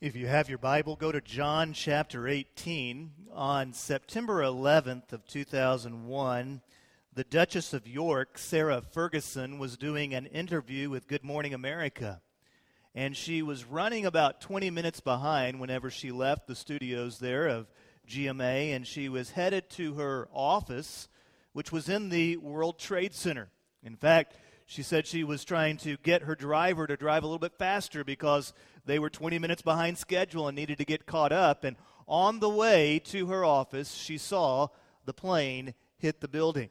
If you have your Bible, go to John chapter 18. On September 11th of 2001, the Duchess of York, Sarah Ferguson, was doing an interview with Good Morning America. And she was running about 20 minutes behind whenever she left the studios there of GMA, and she was headed to her office, which was in the World Trade Center. In fact, she said she was trying to get her driver to drive a little bit faster because they were 20 minutes behind schedule and needed to get caught up. And on the way to her office, she saw the plane hit the building.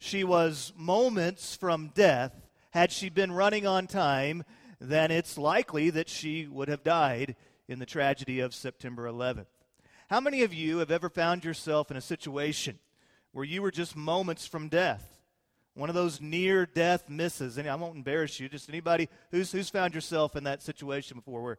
She was moments from death. Had she been running on time, then it's likely that she would have died in the tragedy of September 11th. How many of you have ever found yourself in a situation where you were just moments from death? One of those near death misses. And I won't embarrass you, just anybody who's, who's found yourself in that situation before where,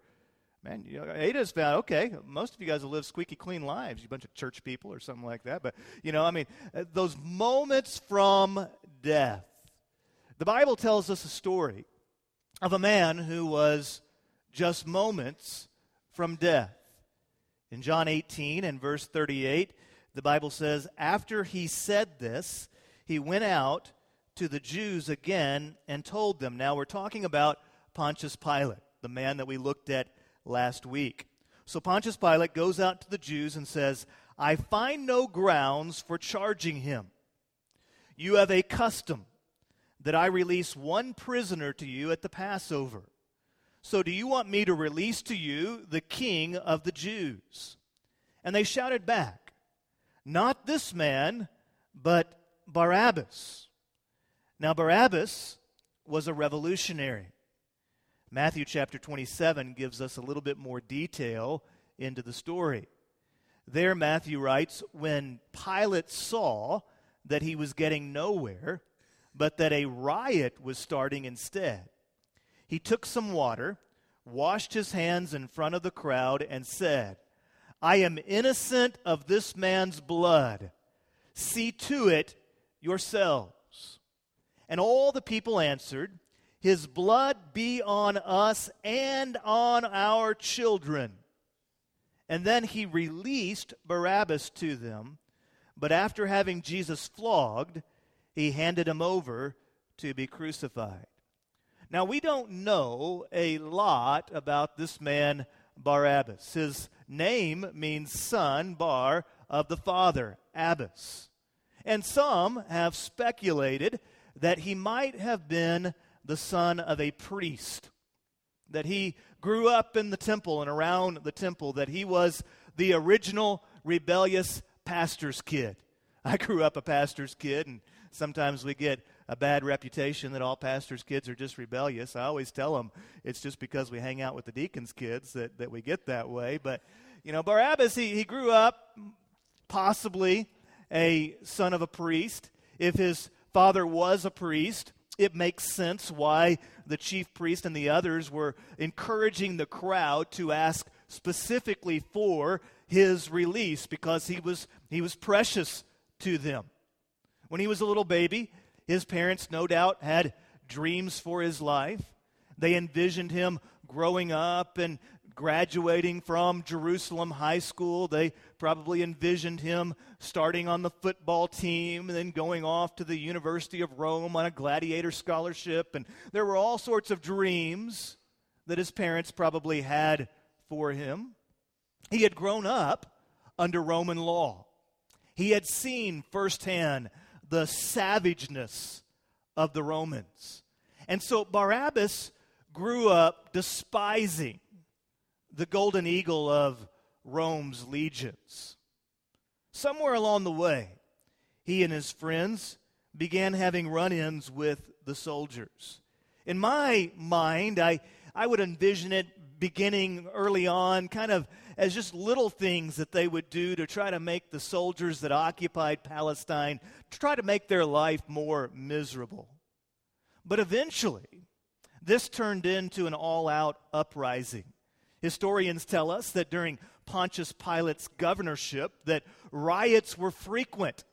man, you know, Ada's found, okay, most of you guys have lived squeaky clean lives, you bunch of church people or something like that. But, you know, I mean, uh, those moments from death. The Bible tells us a story of a man who was just moments from death. In John 18 and verse 38, the Bible says, After he said this, he went out to the Jews again and told them. Now we're talking about Pontius Pilate, the man that we looked at last week. So Pontius Pilate goes out to the Jews and says, I find no grounds for charging him. You have a custom that I release one prisoner to you at the Passover. So do you want me to release to you the king of the Jews? And they shouted back, Not this man, but Barabbas. Now, Barabbas was a revolutionary. Matthew chapter 27 gives us a little bit more detail into the story. There, Matthew writes, when Pilate saw that he was getting nowhere, but that a riot was starting instead, he took some water, washed his hands in front of the crowd, and said, I am innocent of this man's blood. See to it yourselves. And all the people answered, His blood be on us and on our children. And then he released Barabbas to them. But after having Jesus flogged, he handed him over to be crucified. Now, we don't know a lot about this man, Barabbas. His name means son, Bar, of the father, Abbas. And some have speculated that he might have been the son of a priest, that he grew up in the temple and around the temple, that he was the original rebellious pastor's kid. I grew up a pastor's kid, and sometimes we get a bad reputation that all pastors' kids are just rebellious. I always tell them it's just because we hang out with the deacons' kids that, that we get that way. But, you know, Barabbas, he, he grew up possibly a son of a priest. If his father was a priest, it makes sense why the chief priest and the others were encouraging the crowd to ask specifically for his release because he was, he was precious to them. When he was a little baby, his parents no doubt had dreams for his life. They envisioned him growing up and graduating from Jerusalem High School. They probably envisioned him starting on the football team and then going off to the University of Rome on a gladiator scholarship. And there were all sorts of dreams that his parents probably had for him. He had grown up under Roman law, he had seen firsthand the savageness of the Romans. And so Barabbas grew up despising the golden eagle of Rome's legions. Somewhere along the way, he and his friends began having run ins with the soldiers. In my mind, I, I would envision it beginning early on, kind of as just little things that they would do to try to make the soldiers that occupied Palestine, to try to make their life more miserable. But eventually, this turned into an all out uprising. Historians tell us that during Pontius Pilate's governorship that riots were frequent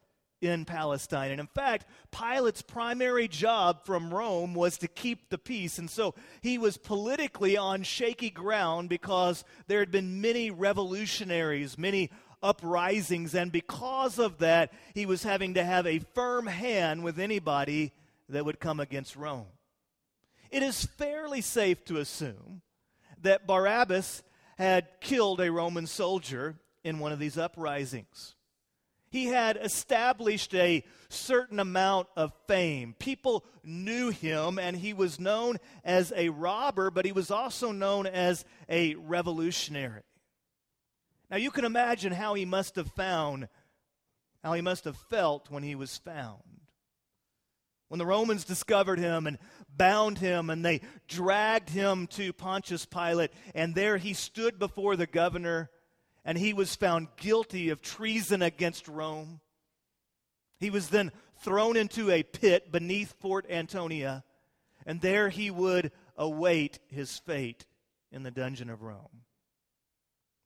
in Palestine. And in fact, Pilate's primary job from Rome was to keep the peace. And so he was politically on shaky ground because there had been many revolutionaries, many uprisings. And because of that, he was having to have a firm hand with anybody that would come against Rome. It is fairly safe to assume that Barabbas had killed a Roman soldier in one of these uprisings. He had established a certain amount of fame. People knew him, and he was known as a robber, but he was also known as a revolutionary. Now, you can imagine how he must have found, how he must have felt when he was found. When the Romans discovered him and bound him, and they dragged him to Pontius Pilate, and there he stood before the governor, and he was found guilty of treason against Rome. He was then thrown into a pit beneath Fort Antonia, and there he would await his fate in the dungeon of Rome.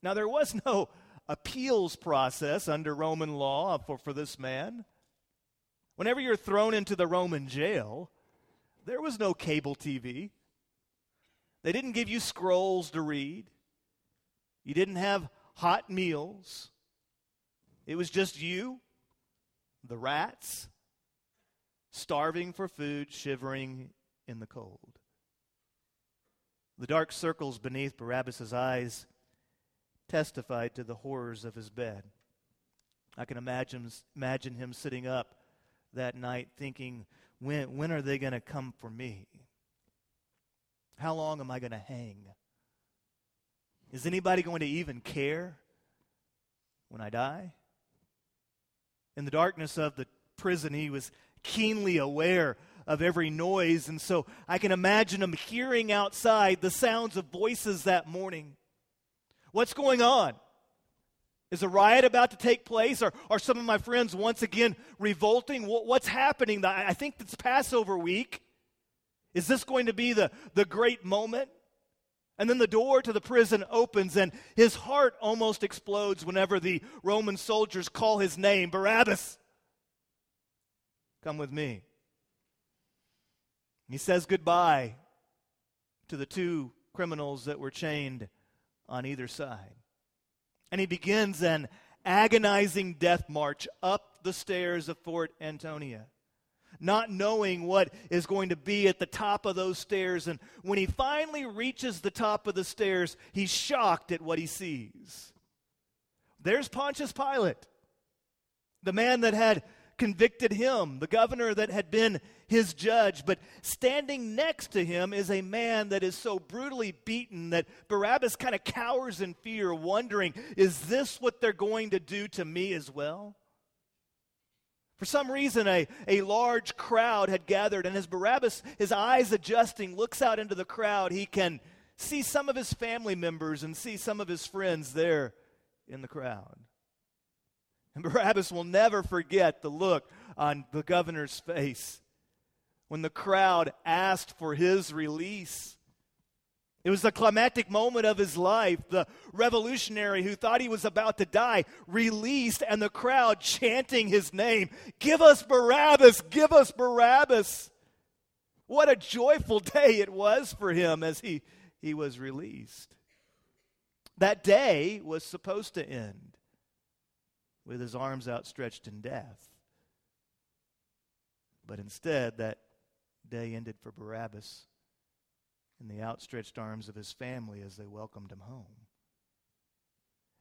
Now, there was no appeals process under Roman law for, for this man. Whenever you're thrown into the Roman jail, there was no cable TV. They didn't give you scrolls to read. You didn't have hot meals. It was just you, the rats, starving for food, shivering in the cold. The dark circles beneath Barabbas' eyes testified to the horrors of his bed. I can imagine, imagine him sitting up that night thinking, when, when are they going to come for me? How long am I going to hang? Is anybody going to even care when I die? In the darkness of the prison, he was keenly aware of every noise, and so I can imagine him hearing outside the sounds of voices that morning. What's going on? Is a riot about to take place? Or are some of my friends once again revolting? What's happening? I think it's Passover week. Is this going to be the, the great moment? And then the door to the prison opens, and his heart almost explodes whenever the Roman soldiers call his name Barabbas. Come with me. He says goodbye to the two criminals that were chained on either side. And he begins an agonizing death march up the stairs of Fort Antonia, not knowing what is going to be at the top of those stairs. And when he finally reaches the top of the stairs, he's shocked at what he sees. There's Pontius Pilate, the man that had convicted him, the governor that had been his judge. But standing next to him is a man that is so brutally beaten that Barabbas kind of cowers in fear, wondering, is this what they're going to do to me as well? For some reason, a, a large crowd had gathered, and as Barabbas, his eyes adjusting, looks out into the crowd, he can see some of his family members and see some of his friends there in the crowd. And Barabbas will never forget the look on the governor's face when the crowd asked for his release. It was the climactic moment of his life. The revolutionary who thought he was about to die released, and the crowd chanting his name Give us Barabbas! Give us Barabbas! What a joyful day it was for him as he, he was released. That day was supposed to end with his arms outstretched in death. But instead, that day ended for Barabbas in the outstretched arms of his family as they welcomed him home.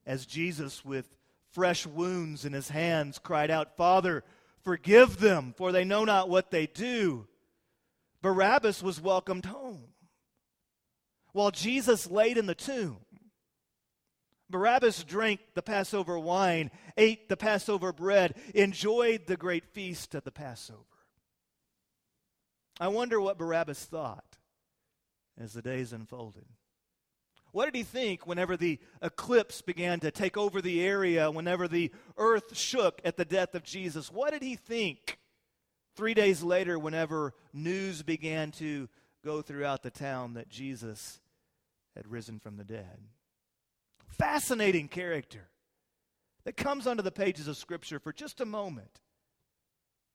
As Jesus, with fresh wounds in his hands, cried out, Father, forgive them, for they know not what they do, Barabbas was welcomed home. While Jesus laid in the tomb, Barabbas drank the Passover wine, ate the Passover bread, enjoyed the great feast of the Passover. I wonder what Barabbas thought as the days unfolded. What did he think whenever the eclipse began to take over the area, whenever the earth shook at the death of Jesus? What did he think three days later, whenever news began to go throughout the town that Jesus had risen from the dead? Fascinating character that comes onto the pages of Scripture for just a moment.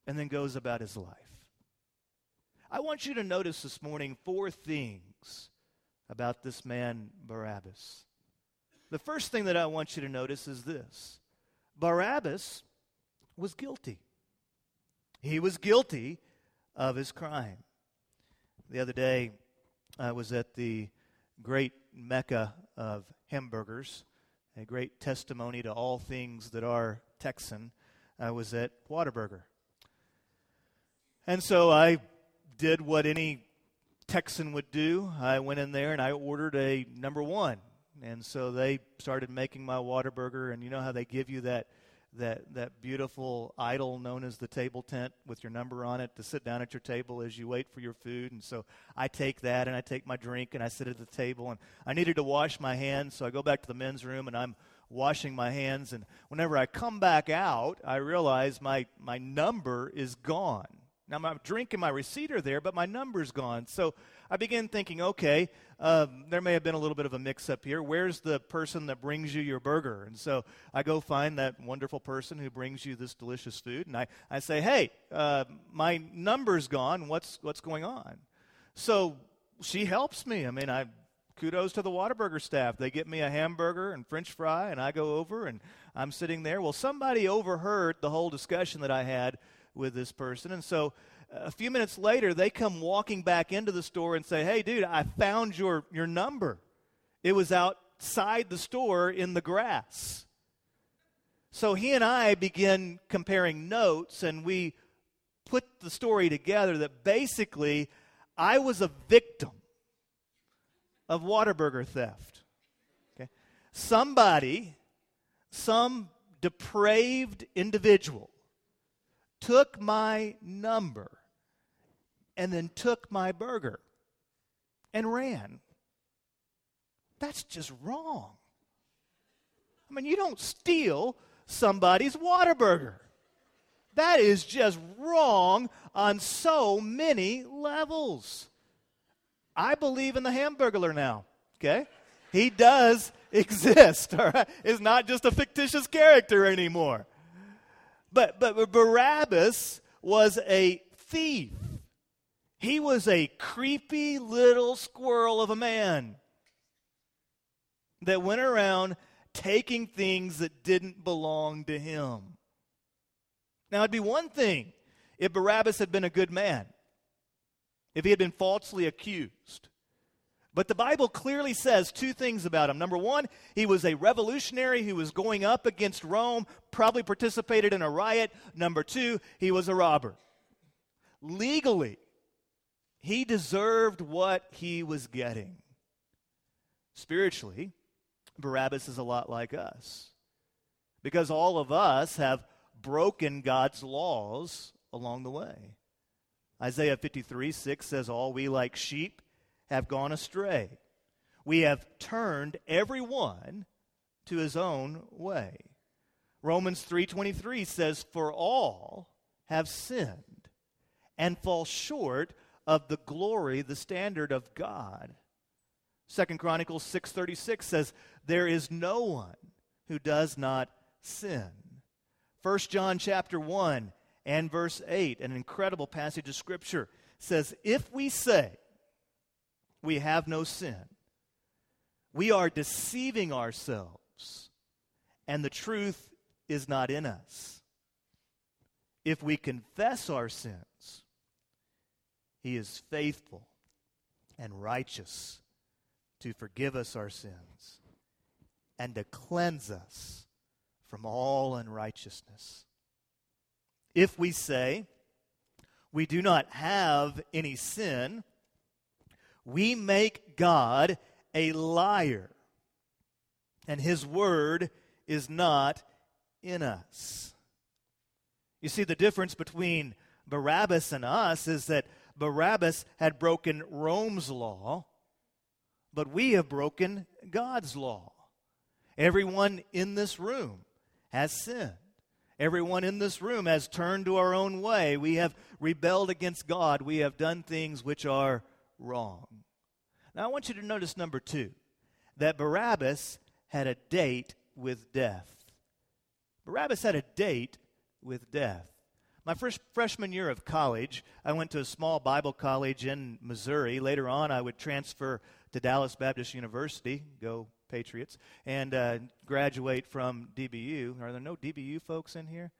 and then goes about his life. I want you to notice this morning four things about this man, Barabbas. The first thing that I want you to notice is this Barabbas was guilty. He was guilty of his crime. The other day, I was at the great mecca of hamburgers, a great testimony to all things that are Texan. I was at Whataburger. And so I did what any Texan would do. I went in there and I ordered a number one. And so they started making my Whataburger, and you know how they give you that that that beautiful idol known as the table tent with your number on it to sit down at your table as you wait for your food. And so I take that and I take my drink and I sit at the table and I needed to wash my hands, so I go back to the men's room and I'm washing my hands and whenever I come back out, I realize my my number is gone. Now, my drink and my receipt are there, but my number's gone. So I began thinking, okay, um, there may have been a little bit of a mix up here. Where's the person that brings you your burger? And so I go find that wonderful person who brings you this delicious food, and I, I say, hey, uh, my number's gone. What's, what's going on? So she helps me. I mean, I kudos to the Whataburger staff. They get me a hamburger and french fry, and I go over and I'm sitting there. Well, somebody overheard the whole discussion that I had with this person. And so a few minutes later, they come walking back into the store and say, Hey, dude, I found your, your number. It was outside the store in the grass. So he and I begin comparing notes, and we put the story together that basically I was a victim of Whataburger theft. Okay? Somebody, some depraved individual, took my number and then took my burger and ran. That's just wrong. I mean, you don't steal somebody's Whataburger. That is just wrong on so many levels. I believe in the Hamburglar now, okay? He does exist, all right? It's not just a fictitious character anymore. But, but Barabbas was a thief. He was a creepy little squirrel of a man that went around taking things that didn't belong to him. Now, it'd be one thing if Barabbas had been a good man, if he had been falsely accused. But the Bible clearly says two things about him. Number one, he was a revolutionary who was going up against Rome, probably participated in a riot. Number two, he was a robber. Legally, he deserved what he was getting. Spiritually, Barabbas is a lot like us because all of us have broken God's laws along the way. Isaiah 53 6 says, All we like sheep have gone astray. We have turned every one to his own way. Romans 3:23 says for all have sinned and fall short of the glory the standard of God. Second Chronicles 6:36 says there is no one who does not sin. 1 John chapter 1 and verse 8 an incredible passage of scripture says if we say we have no sin. We are deceiving ourselves, and the truth is not in us. If we confess our sins, He is faithful and righteous to forgive us our sins and to cleanse us from all unrighteousness. If we say we do not have any sin, we make God a liar, and his word is not in us. You see, the difference between Barabbas and us is that Barabbas had broken Rome's law, but we have broken God's law. Everyone in this room has sinned. Everyone in this room has turned to our own way. We have rebelled against God. We have done things which are wrong. Now, I want you to notice number two that Barabbas had a date with death. Barabbas had a date with death. My first freshman year of college, I went to a small Bible college in Missouri. Later on, I would transfer to Dallas Baptist University, go Patriots, and uh, graduate from DBU. Are there no DBU folks in here?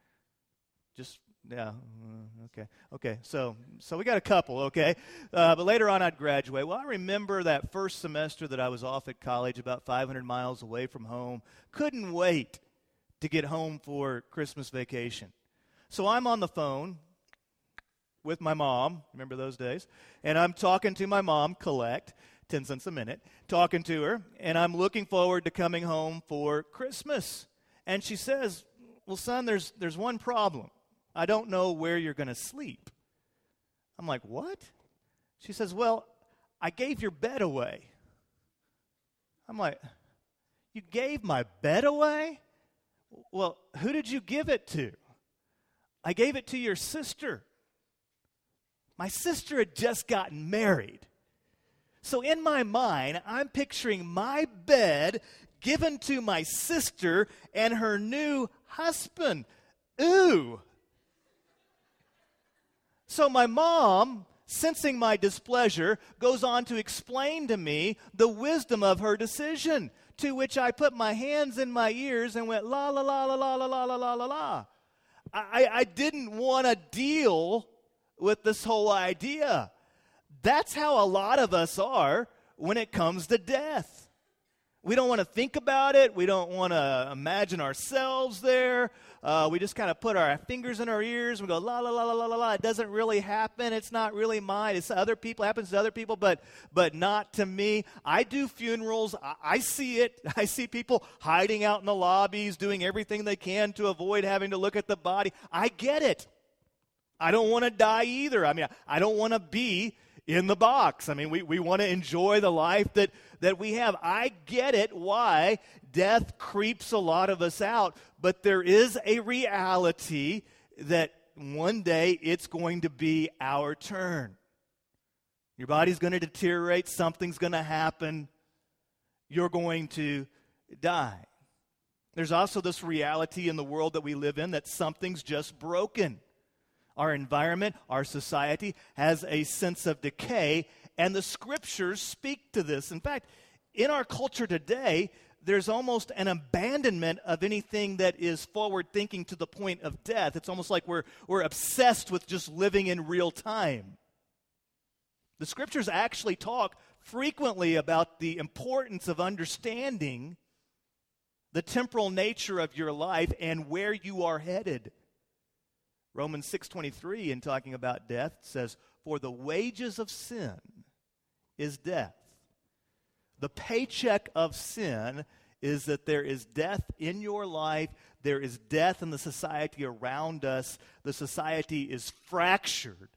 Just yeah. Uh, okay. Okay. So so we got a couple. Okay. Uh, but later on, I'd graduate. Well, I remember that first semester that I was off at college, about 500 miles away from home. Couldn't wait to get home for Christmas vacation. So I'm on the phone with my mom. Remember those days? And I'm talking to my mom, Collect, 10 cents a minute, talking to her, and I'm looking forward to coming home for Christmas. And she says, Well, son, there's, there's one problem. I don't know where you're going to sleep. I'm like, What? She says, Well, I gave your bed away. I'm like, You gave my bed away? Well, who did you give it to? I gave it to your sister. My sister had just gotten married. So in my mind, I'm picturing my bed given to my sister and her new husband. Ooh. So my mom, sensing my displeasure, goes on to explain to me the wisdom of her decision, to which I put my hands in my ears and went, la, la, la, la, la, la, la, la, la, la. I, I didn't want to deal with this whole idea. That's how a lot of us are when it comes to death. We don't want to think about it. We don't want to imagine ourselves there. Uh, we just kind of put our fingers in our ears and we go, la, la, la, la, la, la. It doesn't really happen. It's not really mine. It's other people. It happens to other people, but, but not to me. I do funerals. I, I see it. I see people hiding out in the lobbies, doing everything they can to avoid having to look at the body. I get it. I don't want to die either. I mean, I don't want to be in the box. I mean, we, we want to enjoy the life that, that we have. I get it why death creeps a lot of us out, but there is a reality that one day it's going to be our turn. Your body's going to deteriorate, something's going to happen, you're going to die. There's also this reality in the world that we live in that something's just broken. Our environment, our society has a sense of decay, and the scriptures speak to this. In fact, in our culture today, there's almost an abandonment of anything that is forward thinking to the point of death. It's almost like we're, we're obsessed with just living in real time. The scriptures actually talk frequently about the importance of understanding the temporal nature of your life and where you are headed. Romans 6:23 in talking about death says for the wages of sin is death. The paycheck of sin is that there is death in your life, there is death in the society around us. The society is fractured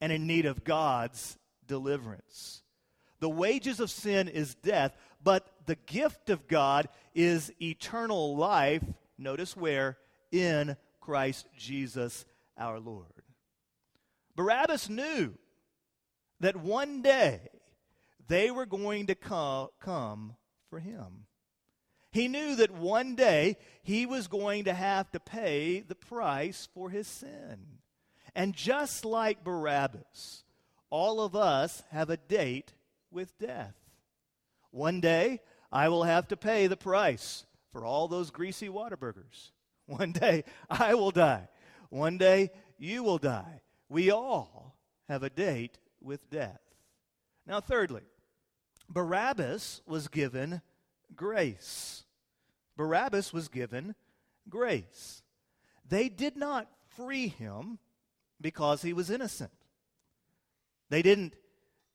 and in need of God's deliverance. The wages of sin is death, but the gift of God is eternal life. Notice where? In Christ Jesus our Lord. Barabbas knew that one day they were going to come for him. He knew that one day he was going to have to pay the price for his sin. And just like Barabbas, all of us have a date with death. One day I will have to pay the price for all those greasy Whataburgers. One day I will die. One day you will die. We all have a date with death. Now, thirdly, Barabbas was given grace. Barabbas was given grace. They did not free him because he was innocent. They didn't,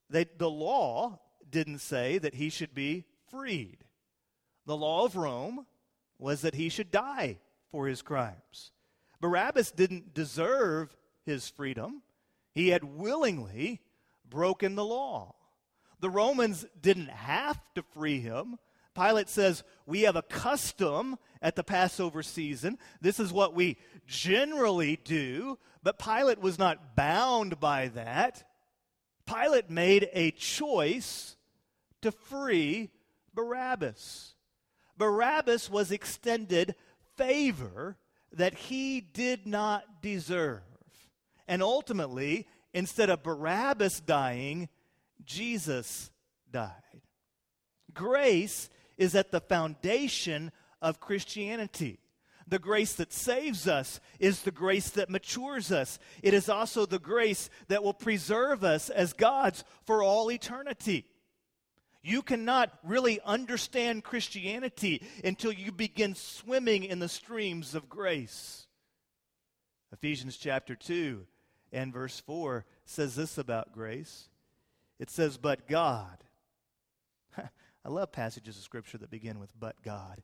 they, the law didn't say that he should be freed. The law of Rome was that he should die for his crimes. Barabbas didn't deserve his freedom, he had willingly broken the law. The Romans didn't have to free him. Pilate says, We have a custom at the Passover season. This is what we generally do. But Pilate was not bound by that. Pilate made a choice to free Barabbas. Barabbas was extended favor that he did not deserve. And ultimately, instead of Barabbas dying, Jesus died. Grace is at the foundation of Christianity. The grace that saves us is the grace that matures us. It is also the grace that will preserve us as God's for all eternity. You cannot really understand Christianity until you begin swimming in the streams of grace. Ephesians chapter 2 and verse 4 says this about grace it says, But God. I love passages of Scripture that begin with, But God.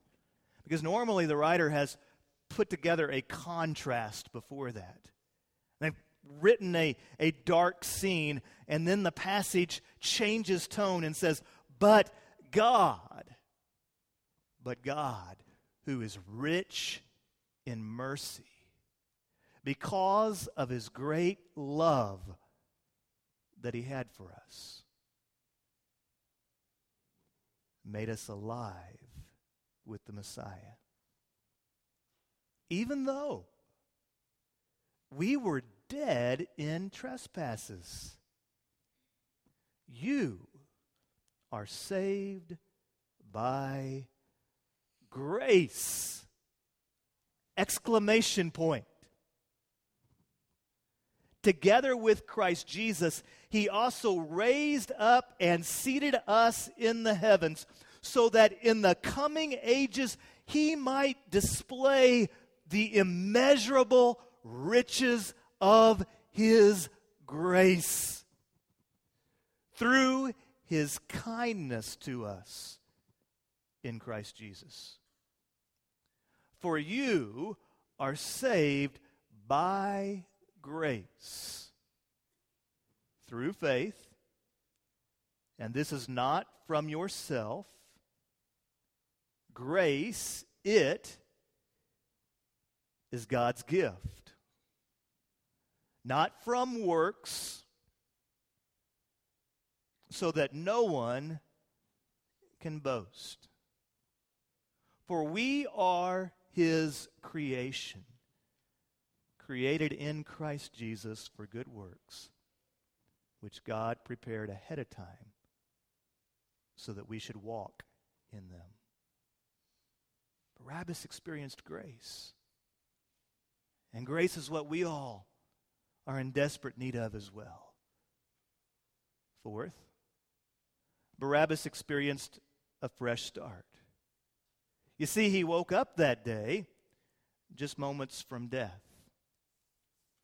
Because normally the writer has put together a contrast before that. They've written a, a dark scene, and then the passage changes tone and says, But God, but God, who is rich in mercy, because of his great love that he had for us, made us alive with the Messiah even though we were dead in trespasses. You are saved by grace. Exclamation point. Together with Christ Jesus, he also raised up and seated us in the heavens so that in the coming ages he might display the immeasurable riches of his grace through his kindness to us in Christ Jesus. For you are saved by grace through faith, and this is not from yourself. Grace, it is God's gift, not from works, so that no one can boast. For we are his creation, created in Christ Jesus for good works, which God prepared ahead of time so that we should walk in them. Barabbas experienced grace. And grace is what we all are in desperate need of as well. Fourth, Barabbas experienced a fresh start. You see, he woke up that day just moments from death.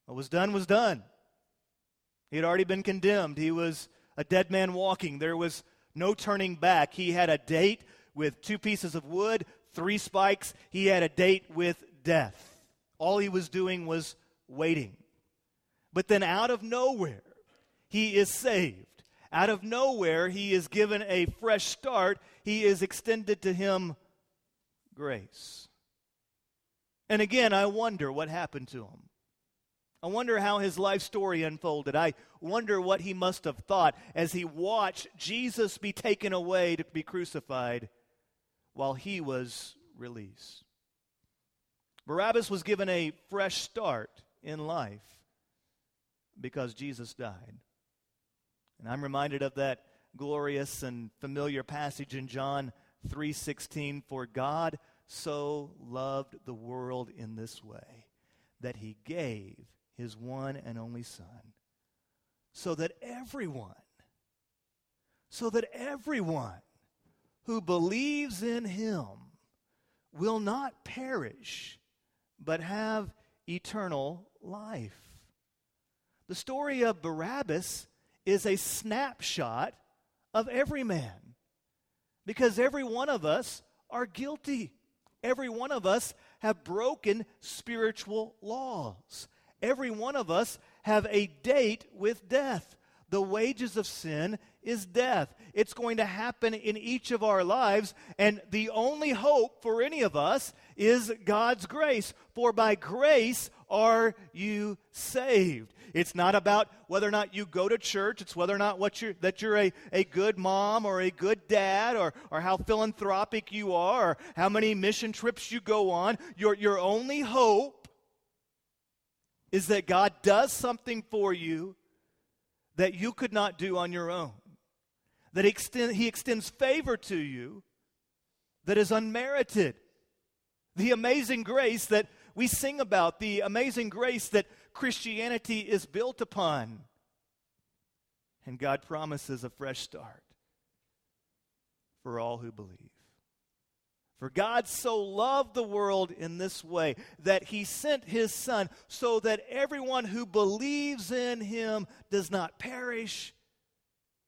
What was done was done. He had already been condemned. He was a dead man walking. There was no turning back. He had a date with two pieces of wood, three spikes. He had a date with death. All he was doing was waiting. But then out of nowhere, he is saved. Out of nowhere, he is given a fresh start. He is extended to him grace. And again, I wonder what happened to him. I wonder how his life story unfolded. I wonder what he must have thought as he watched Jesus be taken away to be crucified while he was released. Barabbas was given a fresh start in life because Jesus died. And I'm reminded of that glorious and familiar passage in John 3:16 for God so loved the world in this way that he gave his one and only son so that everyone so that everyone who believes in him will not perish but have eternal life. The story of Barabbas is a snapshot of every man because every one of us are guilty. Every one of us have broken spiritual laws. Every one of us have a date with death. The wages of sin is death. It's going to happen in each of our lives, and the only hope for any of us is God's grace. For by grace are you saved. It's not about whether or not you go to church. It's whether or not what you're, that you're a, a good mom or a good dad or, or how philanthropic you are or how many mission trips you go on. Your, your only hope is that God does something for you that you could not do on your own. That extend, he extends favor to you that is unmerited. The amazing grace that we sing about, the amazing grace that Christianity is built upon. And God promises a fresh start for all who believe. For God so loved the world in this way that he sent his Son so that everyone who believes in him does not perish,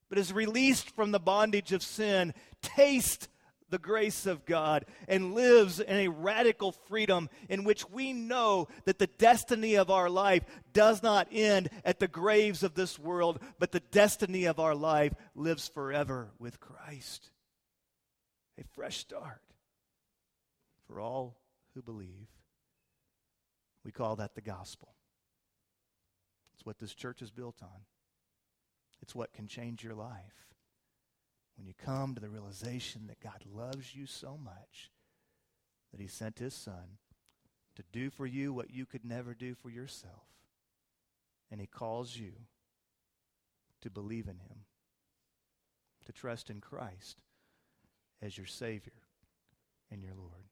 but is released from the bondage of sin, taste the grace of God, and lives in a radical freedom in which we know that the destiny of our life does not end at the graves of this world, but the destiny of our life lives forever with Christ. A fresh start for all who believe. We call that the gospel. It's what this church is built on. It's what can change your life. When you come to the realization that God loves you so much that he sent his son to do for you what you could never do for yourself. And he calls you to believe in him, to trust in Christ as your Savior and your Lord.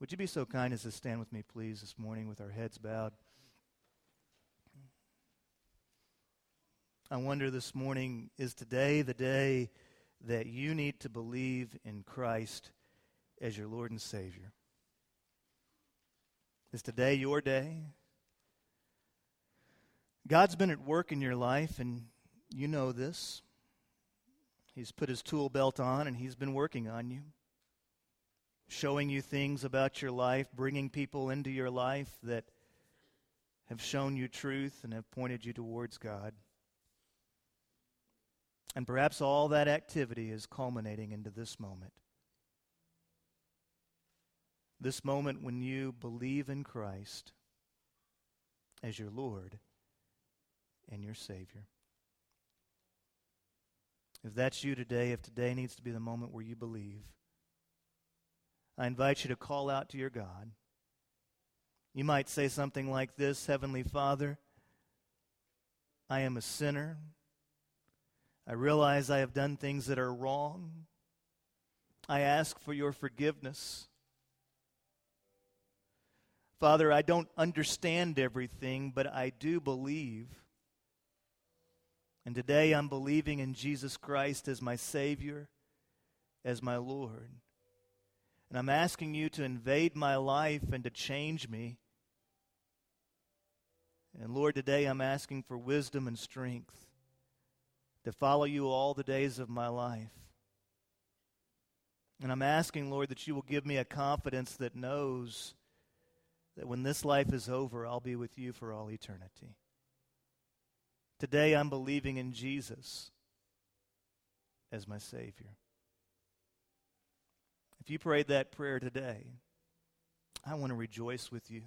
Would you be so kind as to stand with me, please, this morning with our heads bowed? I wonder this morning is today the day that you need to believe in Christ as your Lord and Savior? Is today your day? God's been at work in your life, and you know this. He's put his tool belt on, and he's been working on you showing you things about your life, bringing people into your life that have shown you truth and have pointed you towards God. And perhaps all that activity is culminating into this moment. This moment when you believe in Christ as your Lord and your Savior. If that's you today, if today needs to be the moment where you believe, I invite you to call out to your God. You might say something like this Heavenly Father, I am a sinner. I realize I have done things that are wrong. I ask for your forgiveness. Father, I don't understand everything, but I do believe. And today I'm believing in Jesus Christ as my Savior, as my Lord. And I'm asking you to invade my life and to change me. And Lord, today I'm asking for wisdom and strength to follow you all the days of my life. And I'm asking, Lord, that you will give me a confidence that knows that when this life is over, I'll be with you for all eternity. Today I'm believing in Jesus as my Savior. If you prayed that prayer today, I want to rejoice with you.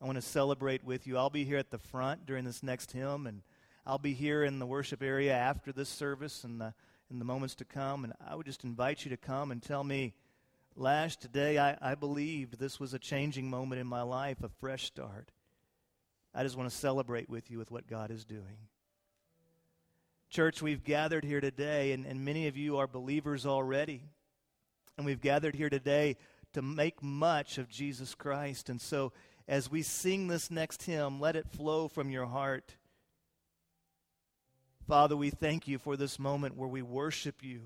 I want to celebrate with you. I'll be here at the front during this next hymn, and I'll be here in the worship area after this service and the, in the moments to come. And I would just invite you to come and tell me, Lash, today I, I believed this was a changing moment in my life, a fresh start. I just want to celebrate with you with what God is doing. Church, we've gathered here today, and, and many of you are believers already. And we've gathered here today to make much of Jesus Christ. And so, as we sing this next hymn, let it flow from your heart. Father, we thank you for this moment where we worship you.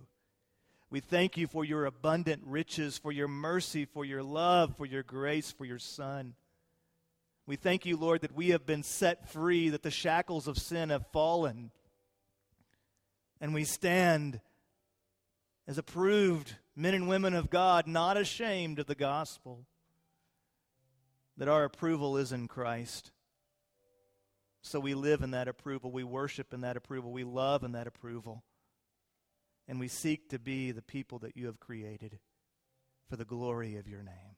We thank you for your abundant riches, for your mercy, for your love, for your grace, for your Son. We thank you, Lord, that we have been set free, that the shackles of sin have fallen. And we stand as approved men and women of God, not ashamed of the gospel, that our approval is in Christ. So we live in that approval, we worship in that approval, we love in that approval, and we seek to be the people that you have created for the glory of your name.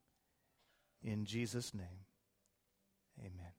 In Jesus' name, amen.